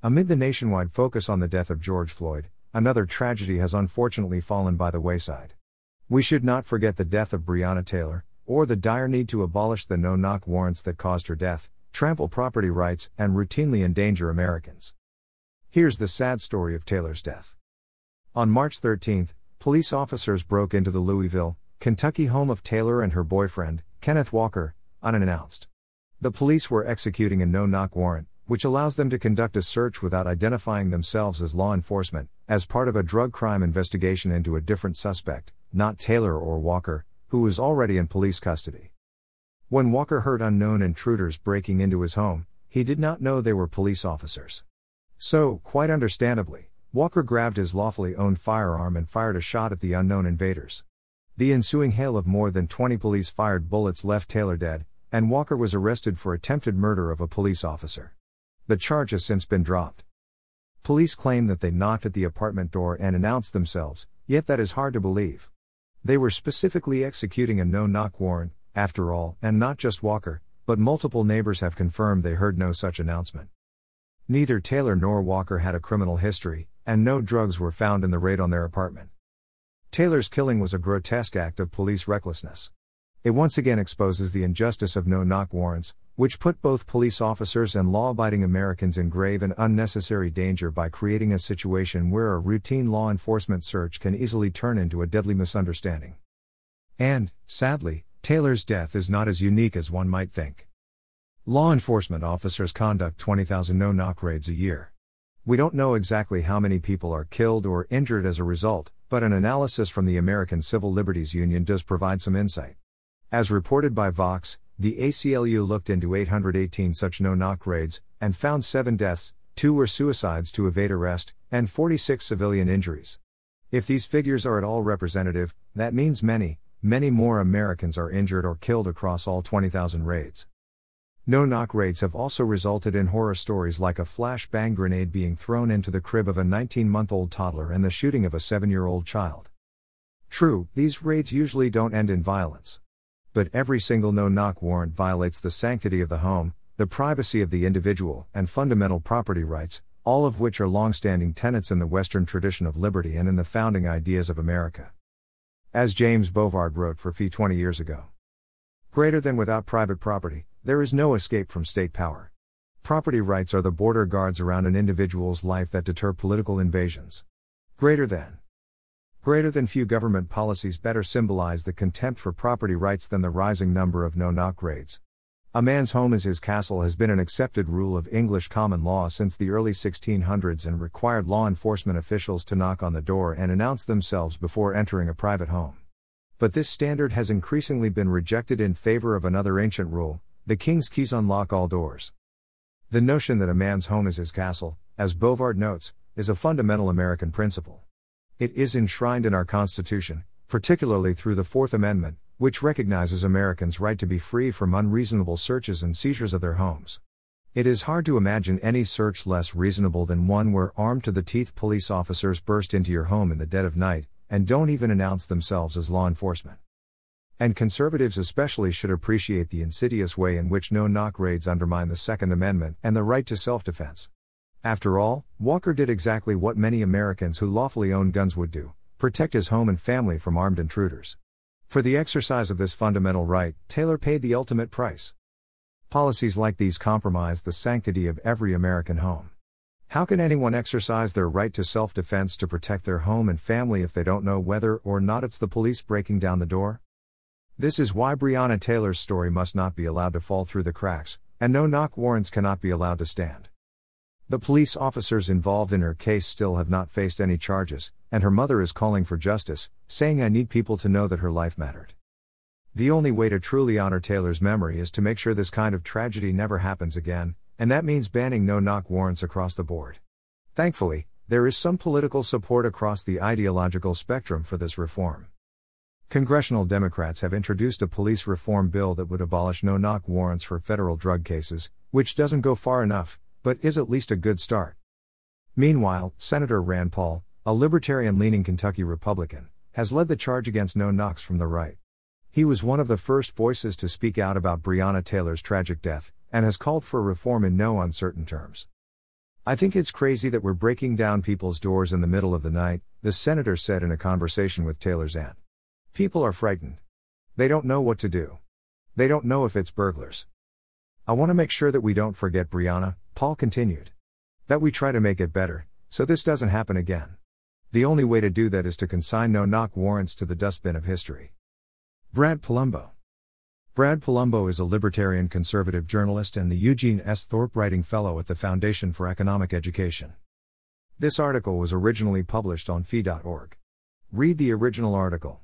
Amid the nationwide focus on the death of George Floyd, another tragedy has unfortunately fallen by the wayside. We should not forget the death of Breonna Taylor, or the dire need to abolish the no knock warrants that caused her death, trample property rights, and routinely endanger Americans. Here's the sad story of Taylor's death. On March 13, police officers broke into the Louisville, Kentucky home of Taylor and her boyfriend, Kenneth Walker, unannounced. The police were executing a no knock warrant, which allows them to conduct a search without identifying themselves as law enforcement, as part of a drug crime investigation into a different suspect, not Taylor or Walker, who was already in police custody. When Walker heard unknown intruders breaking into his home, he did not know they were police officers. So, quite understandably, Walker grabbed his lawfully owned firearm and fired a shot at the unknown invaders. The ensuing hail of more than 20 police fired bullets left Taylor dead, and Walker was arrested for attempted murder of a police officer. The charge has since been dropped. Police claim that they knocked at the apartment door and announced themselves, yet that is hard to believe. They were specifically executing a no knock warrant, after all, and not just Walker, but multiple neighbors have confirmed they heard no such announcement. Neither Taylor nor Walker had a criminal history, and no drugs were found in the raid on their apartment. Taylor's killing was a grotesque act of police recklessness. It once again exposes the injustice of no knock warrants, which put both police officers and law abiding Americans in grave and unnecessary danger by creating a situation where a routine law enforcement search can easily turn into a deadly misunderstanding. And, sadly, Taylor's death is not as unique as one might think. Law enforcement officers conduct 20,000 no knock raids a year. We don't know exactly how many people are killed or injured as a result, but an analysis from the American Civil Liberties Union does provide some insight. As reported by Vox, the ACLU looked into 818 such no knock raids, and found 7 deaths, 2 were suicides to evade arrest, and 46 civilian injuries. If these figures are at all representative, that means many, many more Americans are injured or killed across all 20,000 raids. No knock raids have also resulted in horror stories like a flashbang grenade being thrown into the crib of a 19 month old toddler and the shooting of a 7 year old child. True, these raids usually don't end in violence but every single no knock warrant violates the sanctity of the home, the privacy of the individual, and fundamental property rights, all of which are long standing tenets in the Western tradition of liberty and in the founding ideas of America. As James Bovard wrote for FEE 20 years ago Greater than without private property, there is no escape from state power. Property rights are the border guards around an individual's life that deter political invasions. Greater than. Greater than few government policies better symbolize the contempt for property rights than the rising number of no knock raids. A man's home is his castle has been an accepted rule of English common law since the early 1600s and required law enforcement officials to knock on the door and announce themselves before entering a private home. But this standard has increasingly been rejected in favor of another ancient rule the king's keys unlock all doors. The notion that a man's home is his castle, as Bovard notes, is a fundamental American principle. It is enshrined in our Constitution, particularly through the Fourth Amendment, which recognizes Americans' right to be free from unreasonable searches and seizures of their homes. It is hard to imagine any search less reasonable than one where armed to the teeth police officers burst into your home in the dead of night, and don't even announce themselves as law enforcement. And conservatives especially should appreciate the insidious way in which no knock raids undermine the Second Amendment and the right to self defense. After all, Walker did exactly what many Americans who lawfully own guns would do protect his home and family from armed intruders. For the exercise of this fundamental right, Taylor paid the ultimate price. Policies like these compromise the sanctity of every American home. How can anyone exercise their right to self defense to protect their home and family if they don't know whether or not it's the police breaking down the door? This is why Breonna Taylor's story must not be allowed to fall through the cracks, and no knock warrants cannot be allowed to stand. The police officers involved in her case still have not faced any charges, and her mother is calling for justice, saying I need people to know that her life mattered. The only way to truly honor Taylor's memory is to make sure this kind of tragedy never happens again, and that means banning no knock warrants across the board. Thankfully, there is some political support across the ideological spectrum for this reform. Congressional Democrats have introduced a police reform bill that would abolish no knock warrants for federal drug cases, which doesn't go far enough, but is at least a good start. Meanwhile, Senator Rand Paul, a libertarian leaning Kentucky Republican, has led the charge against no knocks from the right. He was one of the first voices to speak out about Breonna Taylor's tragic death, and has called for reform in no uncertain terms. I think it's crazy that we're breaking down people's doors in the middle of the night, the senator said in a conversation with Taylor's aunt. People are frightened. They don't know what to do. They don't know if it's burglars. I want to make sure that we don't forget Breonna, Paul continued. That we try to make it better, so this doesn't happen again. The only way to do that is to consign no knock warrants to the dustbin of history. Brad Polumbo. Brad Polumbo is a libertarian conservative journalist and the Eugene S. Thorpe Writing Fellow at the Foundation for Economic Education. This article was originally published on fee.org. Read the original article.